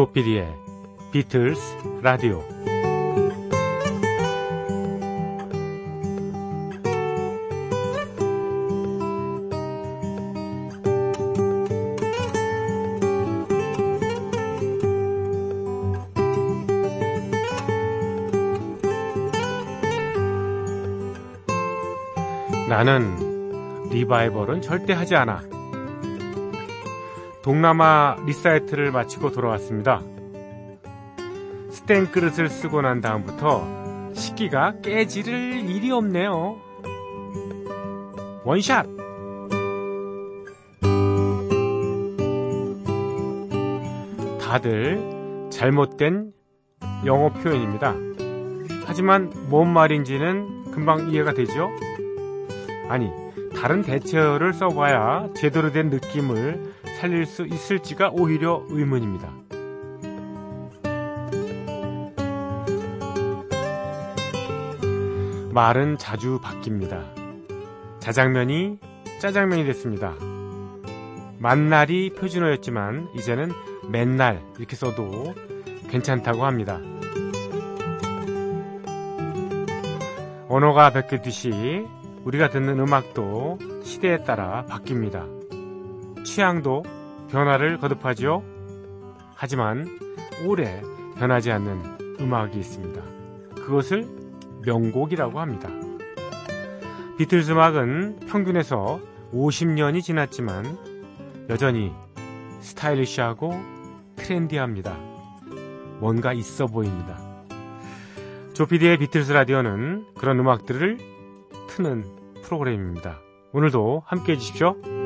조피디의 비틀스 라디오 나는 리바이벌은 절대 하지 않아. 동남아 리사이틀을 마치고 돌아왔습니다. 스텐 그릇을 쓰고 난 다음부터 식기가 깨지를 일이 없네요. 원샷! 다들 잘못된 영어 표현입니다. 하지만 뭔 말인지는 금방 이해가 되죠? 아니, 다른 대체어를 써봐야 제대로 된 느낌을 살릴 수 있을지가 오히려 의문입니다. 말은 자주 바뀝니다. 자장면이 짜장면이 됐습니다. 만날이 표준어였지만 이제는 맨날 이렇게 써도 괜찮다고 합니다. 언어가 바뀌듯이 우리가 듣는 음악도 시대에 따라 바뀝니다. 취향도 변화를 거듭하지요. 하지만 오래 변하지 않는 음악이 있습니다. 그것을 명곡이라고 합니다. 비틀즈 음악은 평균에서 50년이 지났지만 여전히 스타일리시하고 트렌디합니다. 뭔가 있어 보입니다. 조피디의 비틀스 라디오는 그런 음악들을 트는 프로그램입니다. 오늘도 함께 해주십시오.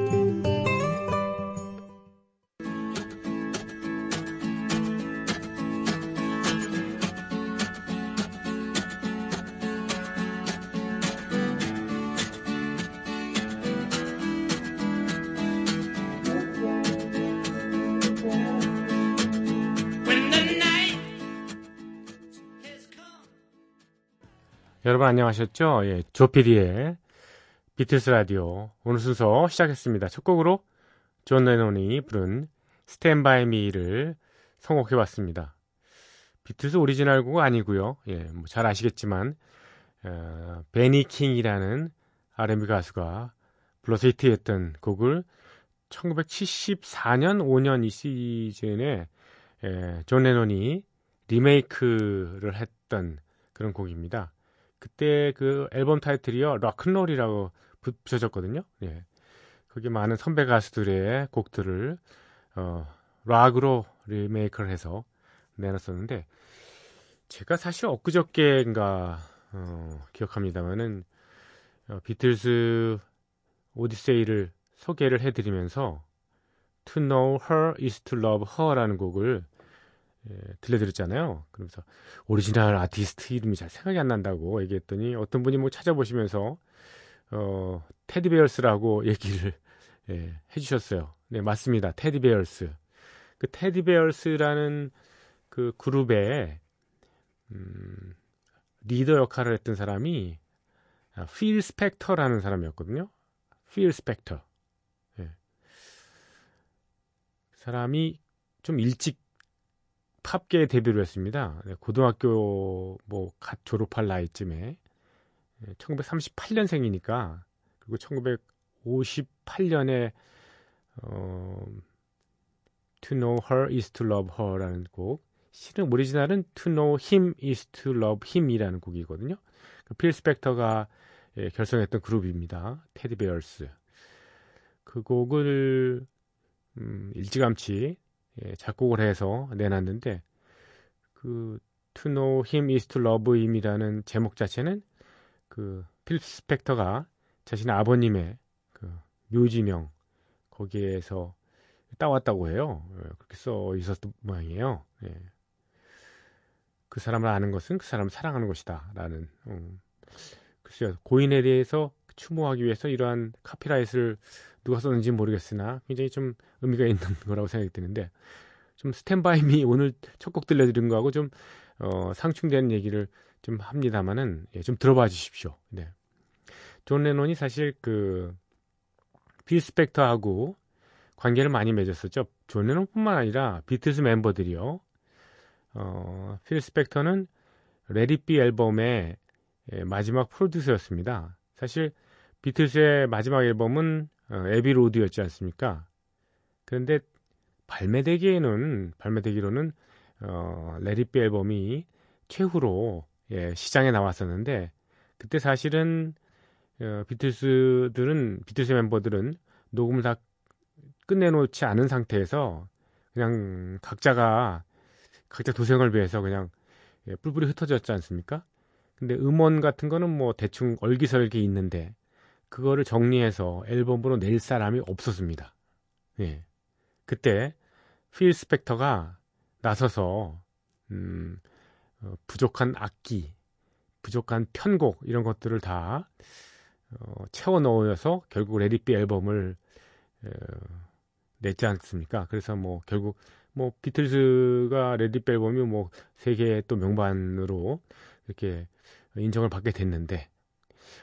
여러분 안녕하셨죠? 예, 조피디의 비틀스 라디오 오늘 순서 시작했습니다. 첫 곡으로 존 레논이 부른 Stand By Me를 선곡해 봤습니다. 비틀스 오리지널 곡 아니고요. 예, 뭐 잘 아시겠지만 어, 베니 킹이라는 R&B 가수가 불러서 히트했던 곡을 1974년 5년 이 시즌에 예, 존 레논이 리메이크를 했던 그런 곡입니다. 그때 그 앨범 타이틀이요 Rock 'n' Roll이라고 붙여졌거든요. 예. 거기 많은 선배 가수들의 곡들을 어, 락으로 리메이크를 해서 내놨었는데 제가 사실 엊그저께인가 어, 기억합니다만은 어, 비틀스 오디세이를 소개를 해드리면서 To Know Her is to Love Her라는 곡을 예, 들려드렸잖아요. 그러면서 오리지널 아티스트 이름이 잘 생각이 안 난다고 얘기했더니 어떤 분이 뭐 찾아보시면서 어, 테디베어스라고 얘기를 예, 해주셨어요. 네, 맞습니다. 테디베어스. 그 테디베어스라는 그 그룹의 음, 리더 역할을 했던 사람이 아, 필 스펙터라는 사람이었거든요. 필 스펙터. 예. 그 사람이 좀 일찍 팝계 데뷔를 했습니다. 네, 고등학교 뭐 갓 졸업할 나이쯤에 1938년생이니까 그리고 1958년에 어, To Know Her is to Love Her라는 곡 실은 오리지널은 To Know Him is to Love Him이라는 곡이거든요. 그필 스펙터가 예, 결성했던 그룹입니다. 테디베어스. 그 곡을 음, 일찌감치 예, 작곡을 해서 내놨는데 그 To Know Him is to Love Him이라는 제목 자체는 그필 스펙터가 자신의 아버님의 그 묘지명 거기에서 따왔다고 해요. 예, 그렇게 써 있었던 모양이에요. 예. 그 사람을 아는 것은 그 사람을 사랑하는 것이다라는 음. 글쎄요 고인에 대해서 추모하기 위해서 이러한 copyright를 누가 썼는지 모르겠으나 굉장히 좀 의미가 있는 거라고 생각이 드는데 좀 Stand By Me 오늘 첫 곡 들려드린 거하고 좀 어, 상충되는 얘기를 좀 합니다만은 예, 좀 들어봐 주십시오. 네. 존 레논이 사실 그 필 스펙터하고 관계를 많이 맺었었죠. 존 레논뿐만 아니라 비틀스 멤버들이요. 어, 필 스펙터는 Let It Be 앨범의 예, 마지막 프로듀서였습니다. 사실 비틀스의 마지막 앨범은 어, Abbey Road였지 않습니까? 그런데 발매되기에는 발매되기로는 어, Let It Be 앨범이 최후로 예, 시장에 나왔었는데 그때 사실은 어, 비틀스들은 비틀스 멤버들은 녹음을 다 끝내놓지 않은 상태에서 그냥 각자가 각자 도생을 위해서 그냥 예, 뿔뿔이 흩어졌지 않습니까? 근데 음원 같은 거는 뭐 대충 얼기설기 있는데 그거를 정리해서 앨범으로 낼 사람이 없었습니다. 예. 그때 필 스펙터가 나서서 음, 어, 부족한 악기, 부족한 편곡 이런 것들을 다 어, 채워 넣어서 결국 Let It Be 앨범을 어, 냈지 않습니까? 그래서 뭐 결국 뭐 비틀즈가 Let It Be 앨범이 뭐 세계 또 명반으로 이렇게 인정을 받게 됐는데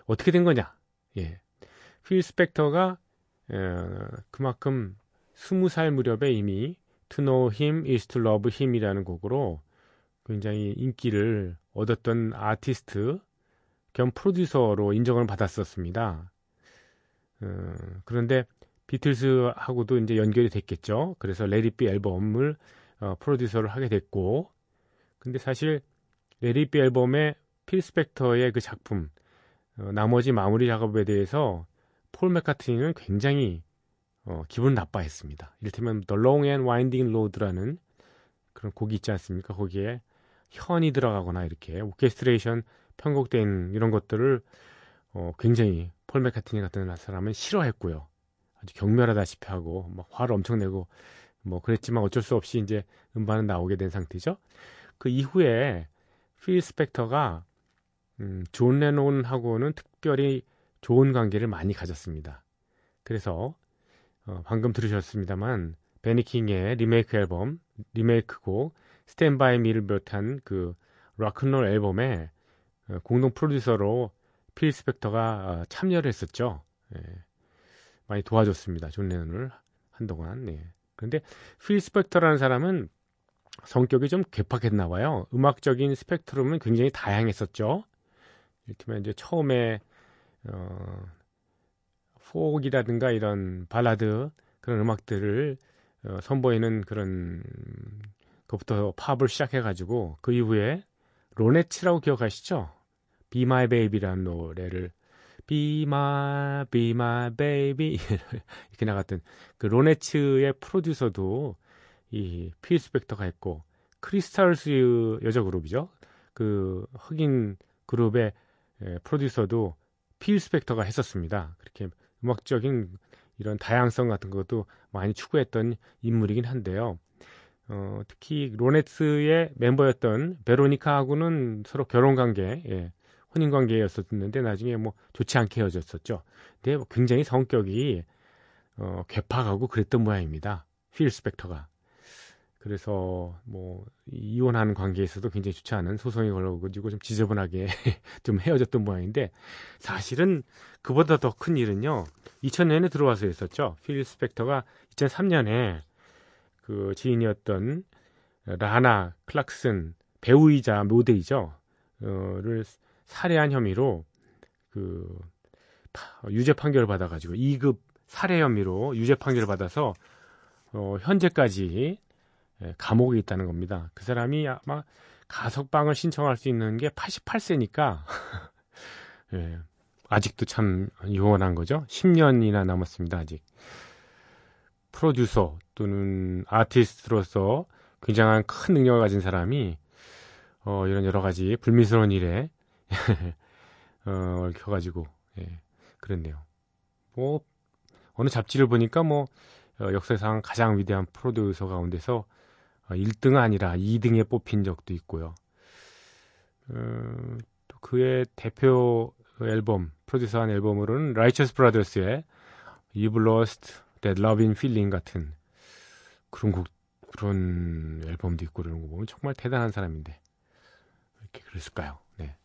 어떻게 된 거냐? 예. 필 스펙터가 어, 그만큼 스무 살 무렵에 이미 To Know Him is to Love Him이라는 곡으로 굉장히 인기를 얻었던 아티스트 겸 프로듀서로 인정을 받았었습니다. 어, 그런데 비틀스하고도 이제 연결이 됐겠죠. 그래서 Let It Be 앨범을 어, 프로듀서를 하게 됐고, 근데 사실 Let It Be 앨범의 필 스펙터의 그 작품, 어, 나머지 마무리 작업에 대해서 폴 맥카트니는 굉장히 어, 기분 나빠했습니다. 이를테면 The Long and Winding Road라는 그런 곡이 있지 않습니까? 거기에 현이 들어가거나 이렇게 오케스트레이션 편곡된 이런 것들을 어, 굉장히 폴 맥카트니 같은 사람은 싫어했고요. 아주 경멸하다시피 하고 막 화를 엄청 내고 뭐 그랬지만 어쩔 수 없이 이제 음반은 나오게 된 상태죠. 그 이후에 필 스펙터가 음, 존 레논하고는 특별히 좋은 관계를 많이 가졌습니다. 그래서 어, 방금 들으셨습니다만 벤 E. 킹의 리메이크 앨범, 리메이크곡 Stand by Me를 비롯한 그 락큰롤 앨범에 어, 공동 프로듀서로 필 스펙터가 어, 참여를 했었죠. 예. 많이 도와줬습니다. 존 레논을 한동안. 네. 그런데 필 스펙터라는 사람은 성격이 좀 괴팍했나 봐요. 음악적인 스펙트럼은 굉장히 다양했었죠. 이를테면 이제 처음에 어 포옥이라든가 이런 발라드 그런 음악들을 어, 선보이는 그런 그것부터 팝을 시작해가지고 그 이후에 로네츠라고 기억하시죠? Be My Baby라는 노래를 Be My Be My Baby 이렇게 나갔던 그 로네츠의 프로듀서도 이 필스펙터가 했고 크리스탈스 여자 그룹이죠. 그 흑인 그룹의 프로듀서도 필 스펙터가 했었습니다. 그렇게 음악적인 이런 다양성 같은 것도 많이 추구했던 인물이긴 한데요. 어, 특히 로네츠의 멤버였던 베로니카하고는 서로 결혼 관계, 예, 혼인 관계였었는데 나중에 뭐 좋지 않게 헤어졌었죠. 근데 뭐 굉장히 성격이 어, 괴팍하고 그랬던 모양입니다. 필 스펙터가. 그래서 뭐 이혼하는 관계에서도 굉장히 좋지 않은 소송이 걸려가지고 좀 지저분하게 좀 헤어졌던 모양인데 사실은 그보다 더 큰 일은요 2000년에 들어와서 있었죠. 필 스펙터가 2003년에 그 지인이었던 라나 클락슨 배우이자 모델이죠. 어를 살해한 혐의로 그 유죄 판결을 받아가지고 2급 살해 혐의로 유죄 판결을 받아서 어, 현재까지 예, 감옥에 있다는 겁니다. 그 사람이 아마 가석방을 신청할 수 있는 게 88세니까 예, 아직도 참 요원한 거죠. 10년이나 남았습니다. 아직 프로듀서 또는 아티스트로서 굉장한 큰 능력을 가진 사람이 어, 이런 여러 가지 불미스러운 일에 어, 얽혀가지고 예, 그랬네요. 뭐 어느 잡지를 보니까 뭐 어, 역사상 가장 위대한 프로듀서 가운데서 1등은 어, 아니라 2등에 뽑힌 적도 있고요. 어, 또 그의 대표 앨범, 프로듀서한 앨범으로는 라이처스 브라더스의 You've Lost That Loving Feeling 같은 그런 곡, 그런 앨범도 있고 그러는 거 보면 정말 대단한 사람인데 이렇게 그랬을까요? 네.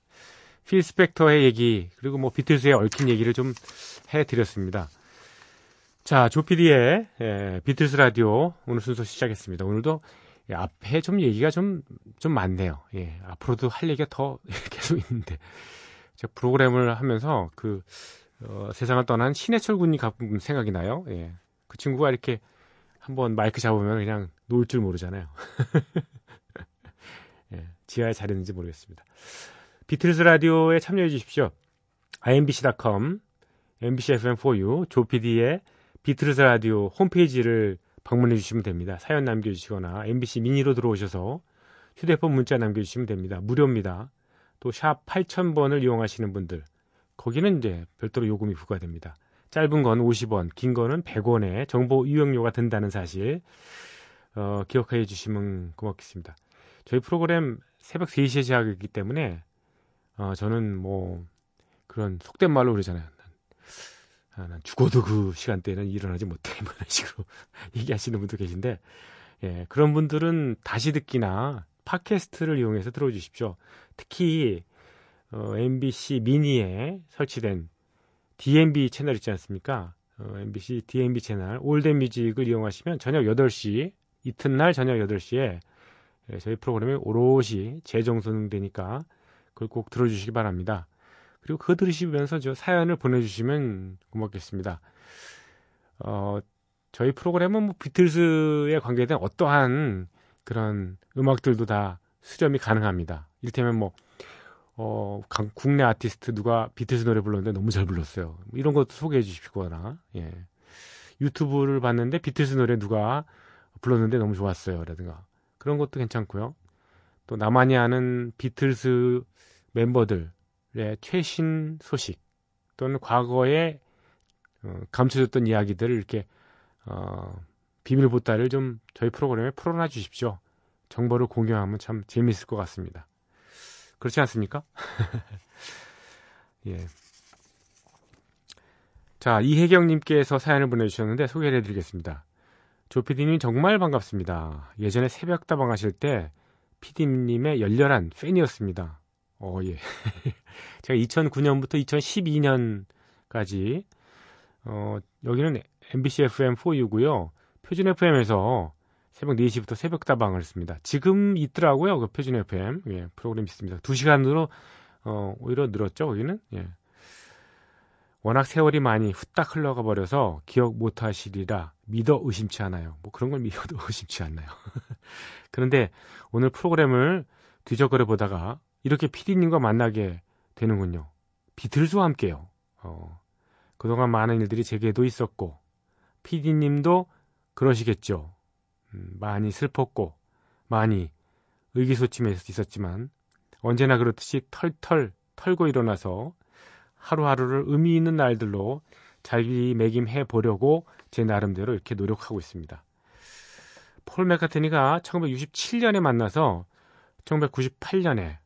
필 스펙터의 얘기 그리고 뭐 비틀스의 얽힌 얘기를 좀 해드렸습니다. 자, 조피디의 예, 비틀스 라디오 오늘 순서 시작했습니다. 오늘도 예, 앞에 좀 얘기가 좀, 좀 많네요. 예, 앞으로도 할 얘기가 더 계속 있는데. 제가 프로그램을 하면서 그, 어, 세상을 떠난 신해철 군이 가끔 생각이 나요. 예. 그 친구가 이렇게 한번 마이크 잡으면 그냥 놓을 줄 모르잖아요. 예, 지하에 잘 있는지 모르겠습니다. 비틀스 라디오에 참여해 주십시오. imbc.com, mbcfm4u, 조피디의 비틀스 라디오 홈페이지를 방문해 주시면 됩니다. 사연 남겨주시거나 MBC 미니로 들어오셔서 휴대폰 문자 남겨주시면 됩니다. 무료입니다. 또 샵 8000번을 이용하시는 분들 거기는 이제 별도로 요금이 부과됩니다. 짧은 건 50원, 긴 거는 100원의 정보 이용료가 든다는 사실 어, 기억해 주시면 고맙겠습니다. 저희 프로그램 새벽 3시에 시작하기 때문에 어, 저는 뭐 그런 속된 말로 그러잖아요. 아, 난 죽어도 그 시간대에는 일어나지 못해. 뭐 이런 식으로 얘기하시는 분도 계신데, 예, 그런 분들은 다시 듣기나 팟캐스트를 이용해서 들어주십시오. 특히, 어, MBC 미니에 설치된 DMB 채널 있지 않습니까? 어, MBC DMB 채널, 올덴 뮤직을 이용하시면 저녁 8시, 이튿날 저녁 8시에 예, 저희 프로그램이 오롯이 재정선되니까 그걸 꼭 들어주시기 바랍니다. 그리고 그거 들으시면서 저 사연을 보내주시면 고맙겠습니다. 어, 저희 프로그램은 뭐 비틀즈에 관계된 어떠한 그런 음악들도 다 수렴이 가능합니다. 이를테면 뭐, 어, 국내 아티스트 누가 비틀즈 노래 불렀는데 너무 잘 불렀어요. 뭐 이런 것도 소개해 주시거나, 예. 유튜브를 봤는데 비틀즈 노래 누가 불렀는데 너무 좋았어요. 라든가. 그런 것도 괜찮고요. 또 나만이 아는 비틀즈 멤버들, 네, 최신 소식 또는 과거에 어, 감춰졌던 이야기들을 이렇게 어, 비밀 보따리를 좀 저희 프로그램에 풀어놔 주십시오. 정보를 공유하면 참 재미있을 것 같습니다. 그렇지 않습니까? 예. 자, 이혜경님께서 사연을 보내주셨는데 소개를 해드리겠습니다. 조피디님 정말 반갑습니다. 예전에 새벽다방 하실 때 피디님의 열렬한 팬이었습니다. 어, 예. 제가 2009년부터 2012년까지, 어, 여기는 MBC FM4U고요. 표준 FM에서 새벽 4시부터 새벽 다방을 했습니다. 지금 있더라고요. 그 표준 FM. 예, 프로그램 있습니다. 2시간으로, 어, 오히려 늘었죠, 거기는. 예. 워낙 세월이 많이 후딱 흘러가 버려서 기억 못 하시리라 믿어 의심치 않아요. 뭐 그런 걸 믿어도 의심치 않나요. 그런데 오늘 프로그램을 뒤적거려 보다가 이렇게 피디님과 만나게 되는군요. 비틀즈와 함께요. 어, 그동안 많은 일들이 제게도 있었고, 피디님도 그러시겠죠. 음, 많이 슬펐고, 많이 의기소침해 있었지만, 언제나 그렇듯이 털털 털고 일어나서 하루하루를 의미 있는 날들로 자기 매김해 보려고 제 나름대로 이렇게 노력하고 있습니다. 폴 맥카트니가 1967년에 만나서 1998년에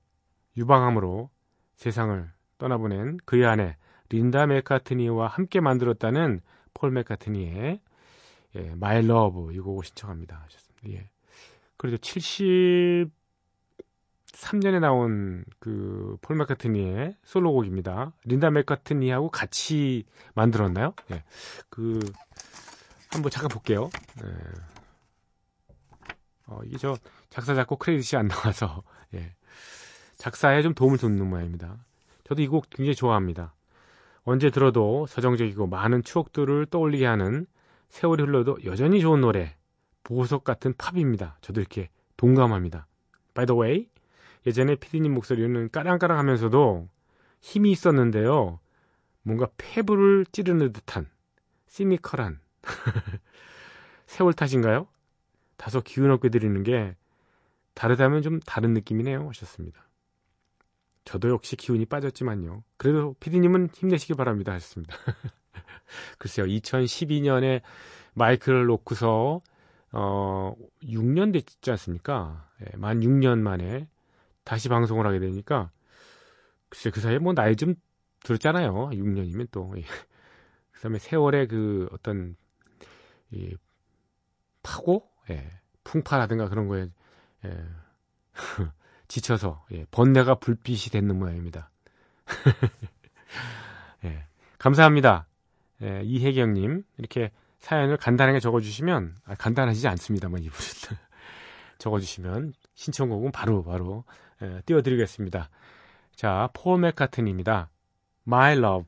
유방암으로 세상을 떠나보낸 그의 아내 린다 맥카트니와 함께 만들었다는 폴 맥카트니의 예, My Love 이 곡을 신청합니다 하셨습니다. 예. 그리고 73년에 나온 그 폴 맥카트니의 솔로곡입니다. 린다 맥카트니하고 같이 만들었나요? 예. 그 한번 잠깐 볼게요. 예. 어, 이게 저 작사 작곡 크레딧이 안 나와서 예. 작사에 좀 도움을 줬는 모양입니다. 저도 이 곡 굉장히 좋아합니다. 언제 들어도 서정적이고 많은 추억들을 떠올리게 하는 세월이 흘러도 여전히 좋은 노래, 보석 같은 팝입니다. 저도 이렇게 동감합니다. By the way, 예전에 피디님 목소리는 까랑까랑 하면서도 힘이 있었는데요. 뭔가 폐부를 찌르는 듯한 시니컬한 세월 탓인가요? 다소 기운 없게 드리는 게 다르다면 좀 다른 느낌이네요. 하셨습니다. 저도 역시 기운이 빠졌지만요. 그래도 피디님은 힘내시길 바랍니다. 하셨습니다. 글쎄요, 2012년에 마이크를 놓고서, 어, 6년 됐지 않습니까? 예, 만 6년 만에 다시 방송을 하게 되니까, 글쎄, 그 사이에 뭐 나이 좀 들었잖아요. 6년이면 또. 예. 그 다음에 세월의 그 어떤, 이, 파고? 예, 풍파라든가 그런 거에, 예. 지쳐서 예, 번뇌가 불빛이 됐는 모양입니다. 예, 감사합니다. 예, 이혜경님 이렇게 사연을 간단하게 적어주시면 아, 간단하지 않습니다만 이분은 적어주시면 신청곡은 바로 바로 예, 띄워드리겠습니다. 자, 폴 맥카튼입니다. My Love.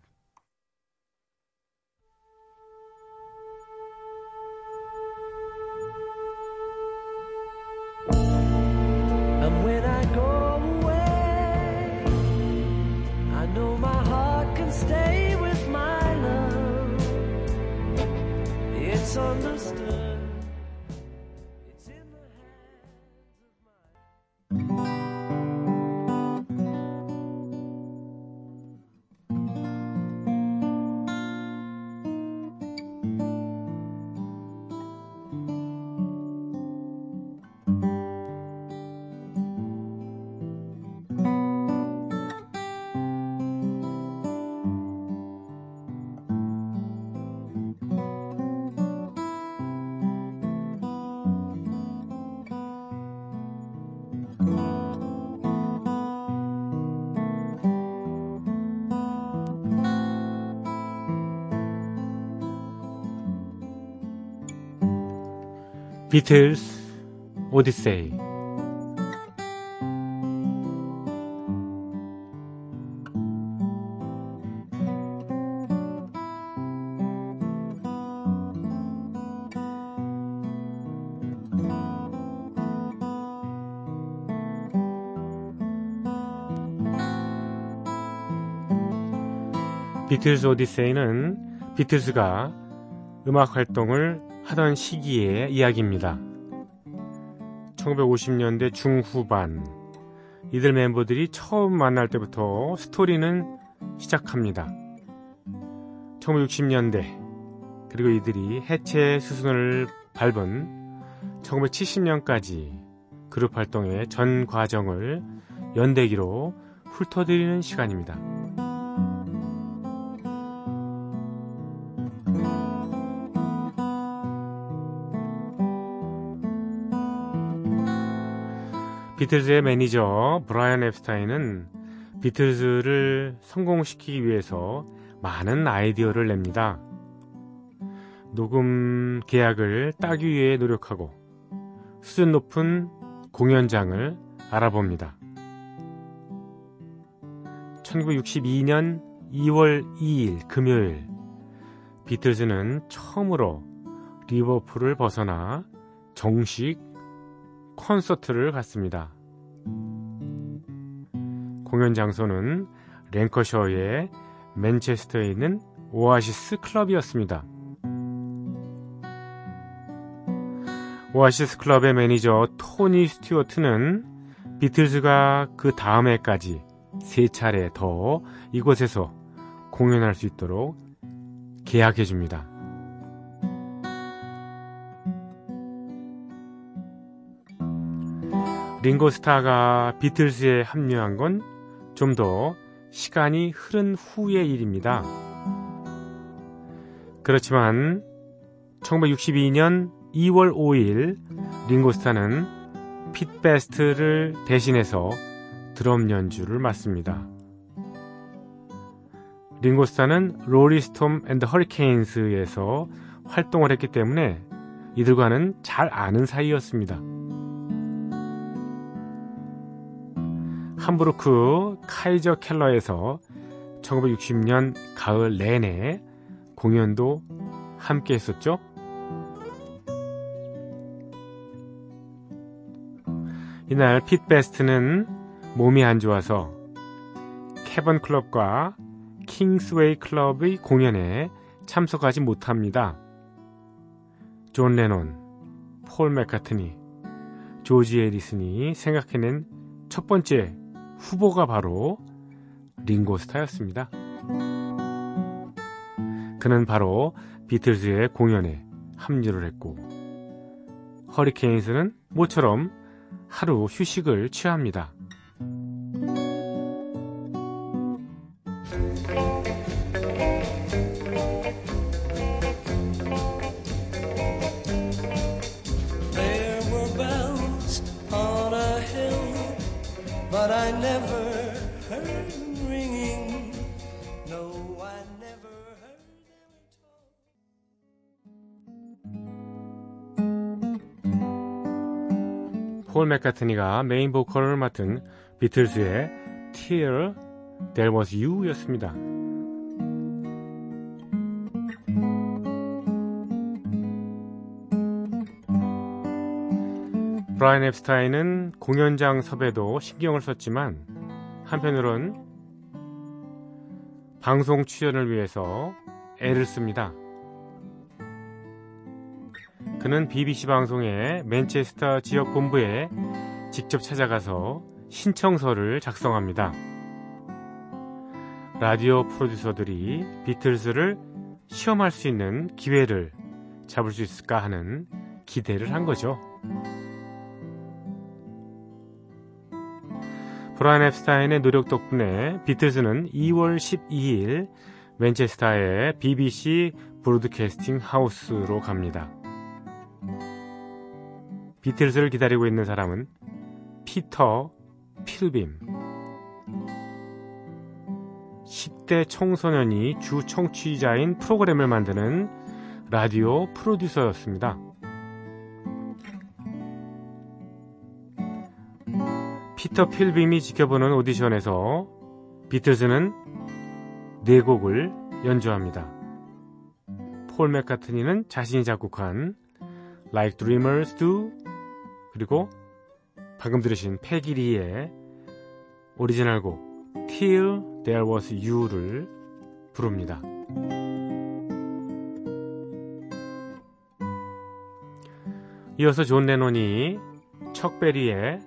비틀스 오디세이. 비틀스 오디세이는 비틀스가 음악 활동을 하던 시기의 이야기입니다. 1950년대 중후반 이들 멤버들이 처음 만날 때부터 스토리는 시작합니다. 1960년대 그리고 이들이 해체 수순을 밟은 1970년까지 그룹 활동의 전 과정을 연대기로 훑어드리는 시간입니다. 비틀즈의 매니저 브라이언 앱스타인은 비틀즈를 성공시키기 위해서 많은 아이디어를 냅니다. 녹음 계약을 따기 위해 노력하고 수준 높은 공연장을 알아봅니다. 1962년 2월 2일 금요일 비틀즈는 처음으로 리버풀을 벗어나 정식 콘서트를 갔습니다. 공연 장소는 랭커셔의 맨체스터에 있는 오아시스 클럽이었습니다. 오아시스 클럽의 매니저 토니 스튜어트는 비틀즈가 그 다음 해까지 세 차례 더 이곳에서 공연할 수 있도록 계약해 줍니다. 링고스타가 비틀즈에 합류한 건 좀 더 시간이 흐른 후의 일입니다. 그렇지만 1962년 2월 5일 링고스타는 핏 베스트를 대신해서 드럼 연주를 맡습니다. 링고스타는 로리스톰 앤드 허리케인스에서 활동을 했기 때문에 이들과는 잘 아는 사이였습니다. 함부르크 카이저 켈러에서 1960년 가을 내내 공연도 함께 했었죠. 이날 핏 베스트는 몸이 안 좋아서 캐번 클럽과 킹스웨이 클럽의 공연에 참석하지 못합니다. 존 레논, 폴 맥카트니, 조지 해리슨이 생각해낸 첫 번째 후보가 바로 링고스타였습니다. 그는 바로 비틀즈의 공연에 합류를 했고 허리케인스는 모처럼 하루 휴식을 취합니다. 맥카트니가 메인 보컬을 맡은 비틀스의 Till There Was You 였습니다. 브라이언 앱스타인은 공연장 섭외도 신경을 썼지만 한편으론 방송 출연을 위해서 애를 씁니다. 그는 BBC 방송의 맨체스터 지역 본부에 직접 찾아가서 신청서를 작성합니다. 라디오 프로듀서들이 비틀즈를 시험할 수 있는 기회를 잡을 수 있을까 하는 기대를 한 거죠. 브라이언 앱스타인의 노력 덕분에 비틀즈는 2월 12일 맨체스터의 BBC 브로드캐스팅 하우스로 갑니다. 비틀즈를 기다리고 있는 사람은 피터 필빔. 10대 청소년이 주 청취자인 프로그램을 만드는 라디오 프로듀서였습니다. 피터 필빔이 지켜보는 오디션에서 비틀즈는 네 곡을 연주합니다. 폴 맥카트니는 자신이 작곡한 Like Dreamers Do 그리고 방금 들으신 페기 리의 오리지널 곡 Till There Was You를 부릅니다. 이어서 존 레논이 척베리의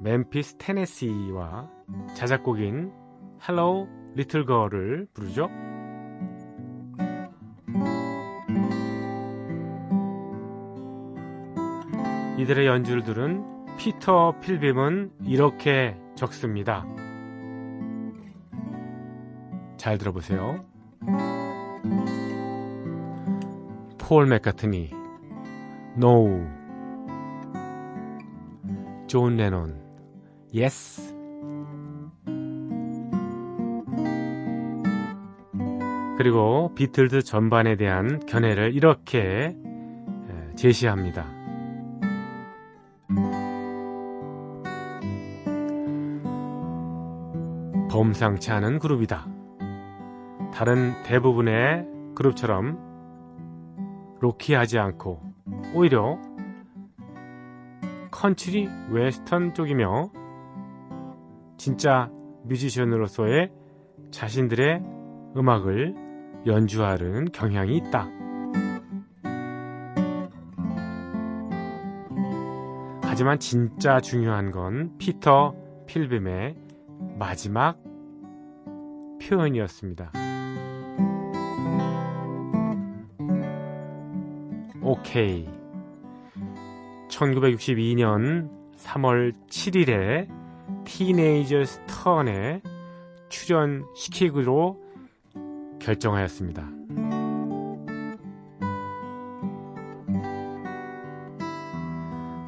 멤피스 테네시와 자작곡인 Hello Little Girl을 부르죠. 이들의 연주를 들은 피터 필빔은 이렇게 적습니다. 잘 들어보세요. 폴 맥카트니 No 존 레논 Yes 그리고 비틀즈 전반에 대한 견해를 이렇게 제시합니다. 범상치 않은 그룹이다. 다른 대부분의 그룹처럼 rocky하지 않고 오히려 컨트리 웨스턴 쪽이며 진짜 뮤지션으로서의 자신들의 음악을 연주하는 경향이 있다. 하지만 진짜 중요한 건 피터 필빔의 마지막 표현이었습니다. 오케이. 1962년 3월 7일에 티네이저 스턴에 출연시키기로 결정하였습니다.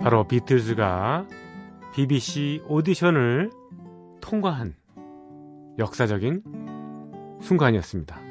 바로 비틀즈가 BBC 오디션을 통과한 역사적인 순간이었습니다.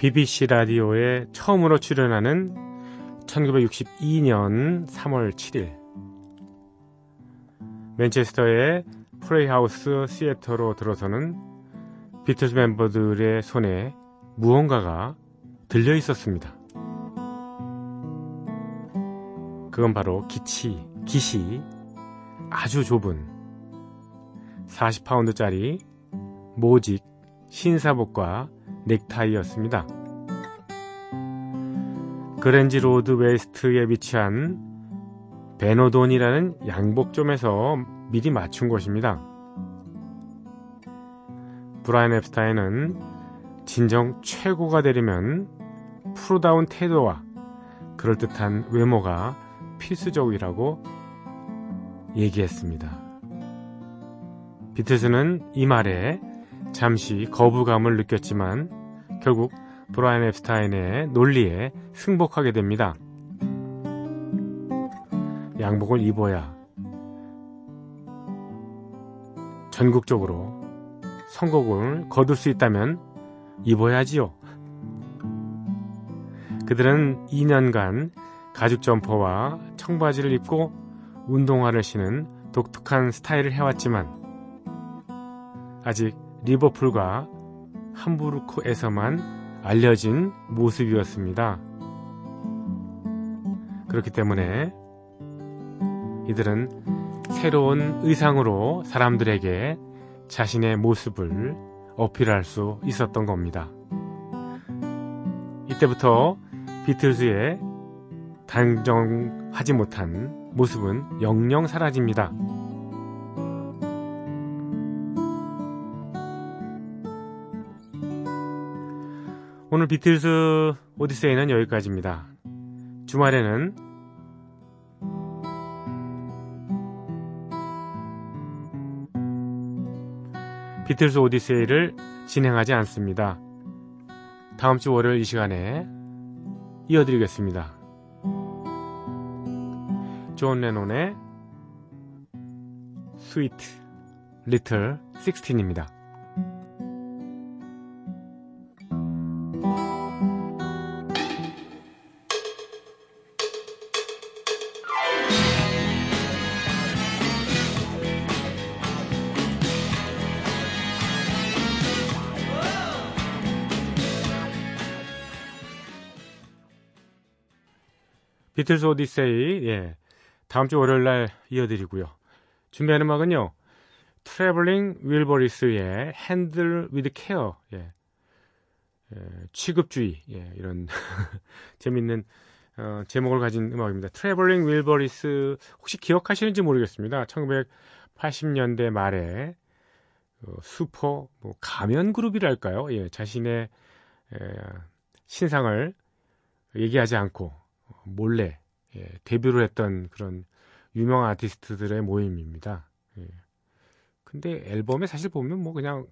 BBC 라디오에 처음으로 출연하는 1962년 3월 7일 맨체스터의 프레이하우스 시애터로 들어서는 비틀즈 멤버들의 손에 무언가가 들려 있었습니다. 그건 바로 기치, 기시, 아주 좁은 40파운드짜리 모직 신사복과 넥타이였습니다. 그랜지 로드 웨스트에 위치한 베노돈이라는 양복점에서 미리 맞춘 것입니다. 브라이언 엡스타인은 진정 최고가 되려면 프로다운 태도와 그럴듯한 외모가 필수적이라고 얘기했습니다. 비틀스는 이 말에 잠시 거부감을 느꼈지만 결국 브라이언 앱스타인의 논리에 승복하게 됩니다. 양복을 입어야 전국적으로 선곡을 거둘 수 있다면 입어야지요. 그들은 2년간 가죽 점퍼와 청바지를 입고 운동화를 신은 독특한 스타일을 해왔지만 아직 리버풀과 함부르크에서만 알려진 모습이었습니다. 그렇기 때문에 이들은 새로운 의상으로 사람들에게 자신의 모습을 어필할 수 있었던 겁니다. 이때부터 비틀즈의 단정하지 못한 모습은 영영 사라집니다. 오늘 비틀즈 오디세이는 여기까지입니다. 주말에는 비틀즈 오디세이를 진행하지 않습니다. 다음 주 월요일 이 시간에 이어드리겠습니다. 존 레논의 Sweet Little 16입니다. 비틀스 오디세이, 예. 다음 주 월요일 날 이어드리고요. 준비하는 음악은요. 트래블링 윌버리스의 Handle with Care, 예. 예, 취급주의, 예, 이런 재밌는 어, 제목을 가진 음악입니다. 트래블링 윌버리스 혹시 기억하시는지 모르겠습니다. 1980년대 말에 어, 슈퍼 뭐 가면 그룹이랄까요? 예, 자신의 예, 신상을 얘기하지 않고 몰래 예, 데뷔를 했던 그런 유명한 아티스트들의 모임입니다. 예. 근데 앨범에 사실 보면 뭐 그냥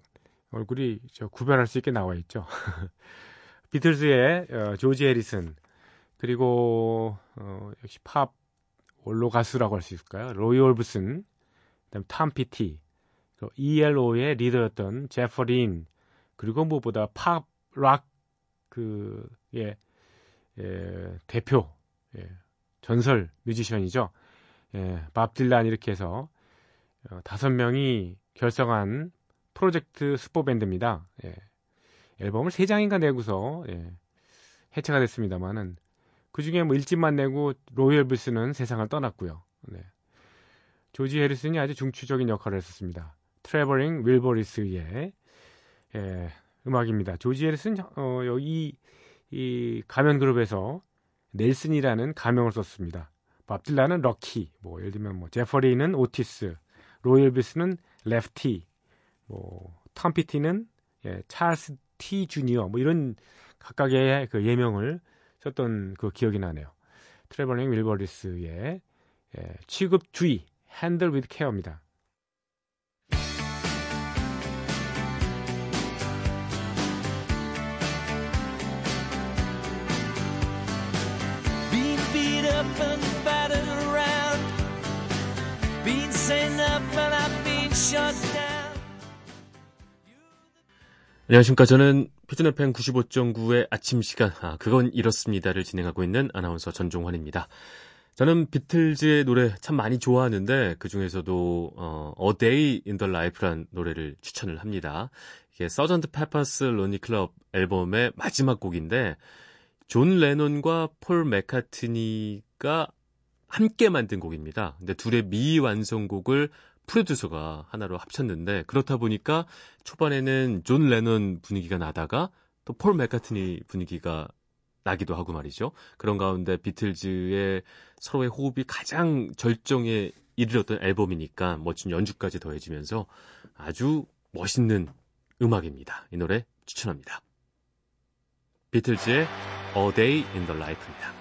얼굴이 저 구별할 수 있게 나와 있죠. 비틀즈의 어, 조지 해리슨 그리고 어, 역시 팝 원로 가수라고 할 수 있을까요? 로이 올브슨, 그다음 탐 피티, ELO의 리더였던 제프 린 그리고 무엇보다 팝 락그 예, 예, 대표 예, 전설 뮤지션이죠. 예, 밥 딜란 이렇게 해서 어, 다섯 명이 결성한 프로젝트 슈퍼 밴드입니다. 예, 앨범을 세 장인가 내고서 예, 해체가 됐습니다만은 그 중에 뭐 1집만 내고 로이 오비슨은 세상을 떠났고요. 네. 조지 해리슨이 아주 중추적인 역할을 했었습니다. 트래블링 윌버리스의 예, 음악입니다. 조지 해리슨 어, 여기 이 가면 그룹에서 넬슨이라는 가명을 썼습니다. 밥 딜런은 럭키, 뭐 예를 들면 뭐 제프 린은 오티스, 로이 오비슨은 레프티, 뭐 톰 페티는 예, 찰스 티 주니어 뭐 이런 각각의 그 예명을 썼던 그 기억이 나네요. 트래블링 윌버리스의 예, 취급주의, Handle with Care입니다. 안녕하십니까. 저는 표준 FM 95.9의 아침 시간, 아, 그건 이렇습니다를 진행하고 있는 아나운서 전종환입니다. 저는 비틀즈의 노래 참 많이 좋아하는데 그 중에서도 어, A Day in the Life란 노래를 추천을 합니다. 이게 Sgt. Pepper's Lonely Club 앨범의 마지막 곡인데 존 레논과 폴 맥카트니가 함께 만든 곡입니다. 근데 둘의 미완성곡을 프로듀서가 하나로 합쳤는데 그렇다 보니까 초반에는 존 레논 분위기가 나다가 또 폴 맥카트니 분위기가 나기도 하고 말이죠. 그런 가운데 비틀즈의 서로의 호흡이 가장 절정에 이르렀던 앨범이니까 멋진 연주까지 더해지면서 아주 멋있는 음악입니다. 이 노래 추천합니다. 비틀즈의 A Day in the Life입니다.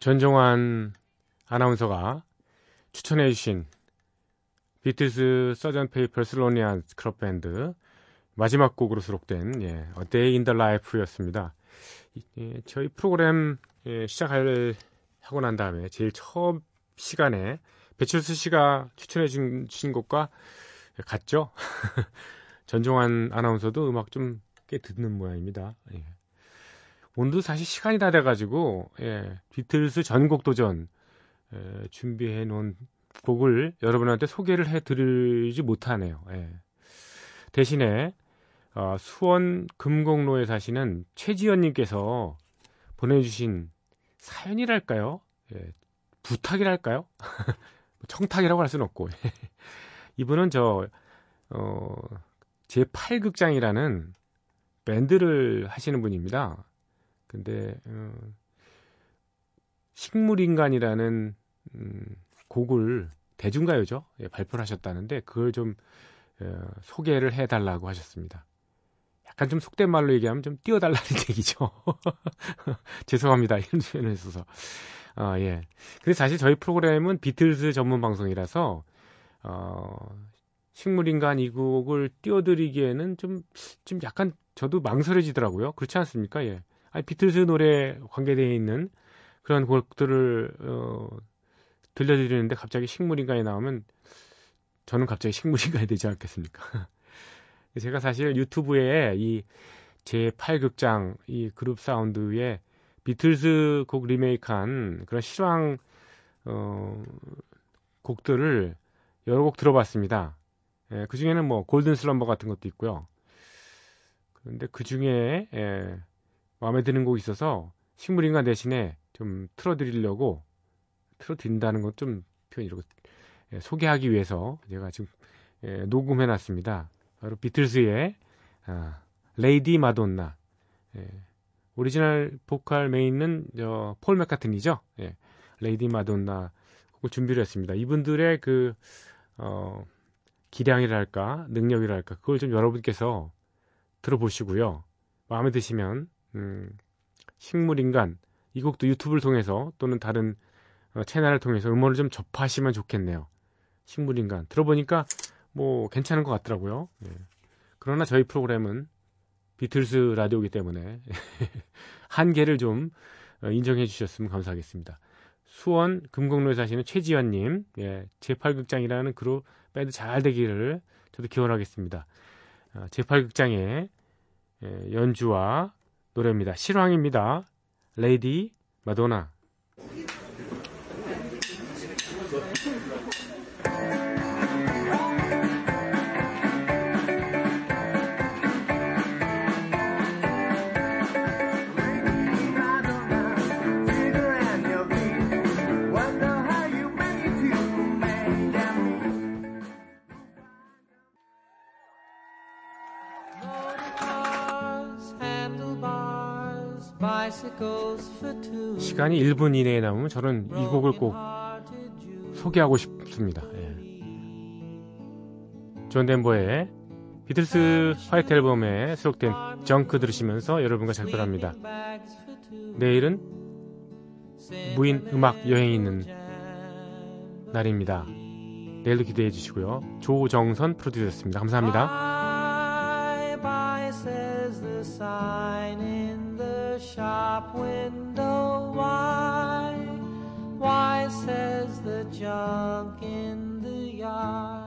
전종환 아나운서가 추천해주신 비틀스 Sgt. Pepper's Lonely Hearts Club Band 마지막 곡으로 수록된 예, A Day in the Life였습니다. 예, 저희 프로그램 예, 시작을 하고 난 다음에 제일 처음 시간에 배철수 씨가 추천해 주신 곡과 같죠? 전종환 아나운서도 음악 좀 꽤 듣는 모양입니다. 예. 오늘도 사실 시간이 다 돼가지고 예, 비틀스 전곡 도전 예, 준비해 놓은 곡을 여러분한테 소개를 해드리지 못하네요. 예. 대신에 어, 수원 금곡로에 사시는 최지연님께서 보내주신 사연이랄까요? 예, 부탁이랄까요? 청탁이라고 할 수는 없고 이분은 저 어, 제8극장이라는 밴드를 하시는 분입니다. 근데 어, 식물인간이라는 음, 곡을 대중가요죠 예, 발표를 하셨다는데 그걸 좀 어, 소개를 해달라고 하셨습니다. 약간 좀 속된 말로 얘기하면 좀 띄워달라는 얘기죠. 죄송합니다 이런 표현을 했어서 아 예. 근데 사실 저희 프로그램은 비틀즈 전문 방송이라서 어, 식물인간 이 곡을 띄워드리기에는 좀, 좀 약간 저도 망설여지더라고요. 그렇지 않습니까? 예. 아니, 비틀즈 노래 관계되어 있는 그런 곡들을, 어, 들려드리는데 갑자기 식물인간이 나오면 저는 갑자기 식물인간이 되지 않겠습니까? 제가 사실 유튜브에 이 제8극장 이 그룹 사운드에 비틀즈 곡 리메이크한 그런 실황 어, 곡들을 여러 곡 들어봤습니다. 예, 그 중에는 뭐 골든 슬럼버 같은 것도 있고요. 그런데 그 중에 예, 마음에 드는 곡이 있어서 식물인간 대신에 좀 틀어드리려고 틀어드린다는 건 좀 표현 이 렇고 예, 소개하기 위해서 제가 지금 예, 녹음해 놨습니다. 바로 비틀스의 아, 레이디 마돈나. 예, 오리지널 보컬 메인은 저, 폴 맥카트니죠. 예, Lady Madonna 곡을 준비를 했습니다. 이분들의 그 어, 기량이랄까 능력이랄까 그걸 좀 여러분께서 들어보시고요. 마음에 드시면 음, 식물인간 이 곡도 유튜브를 통해서 또는 다른 어, 채널을 통해서 음원을 좀 접하시면 좋겠네요. 식물인간 들어보니까 뭐 괜찮은 것 같더라고요. 예. 그러나 저희 프로그램은 비틀스 라디오이기 때문에 한계를 좀 어, 인정해 주셨으면 감사하겠습니다. 수원 금곡로에 사시는 최지연님, 예, 제8극장이라는 그룹 밴드 잘 되기를 저도 기원하겠습니다. 어, 제8극장의 예, 연주와 노래입니다. 실황입니다. Lady Madonna. 시간이 1분 이내에 남으면 저는 이 곡을 꼭 소개하고 싶습니다. 예. 존 덴버의 비틀스 White 앨범에 수록된 Junk 들으시면서 여러분과 작별합니다. 내일은 무인 음악 여행이 있는 날입니다. 내일도 기대해 주시고요. 조정선 프로듀서였습니다. 감사합니다. Junk in the yard?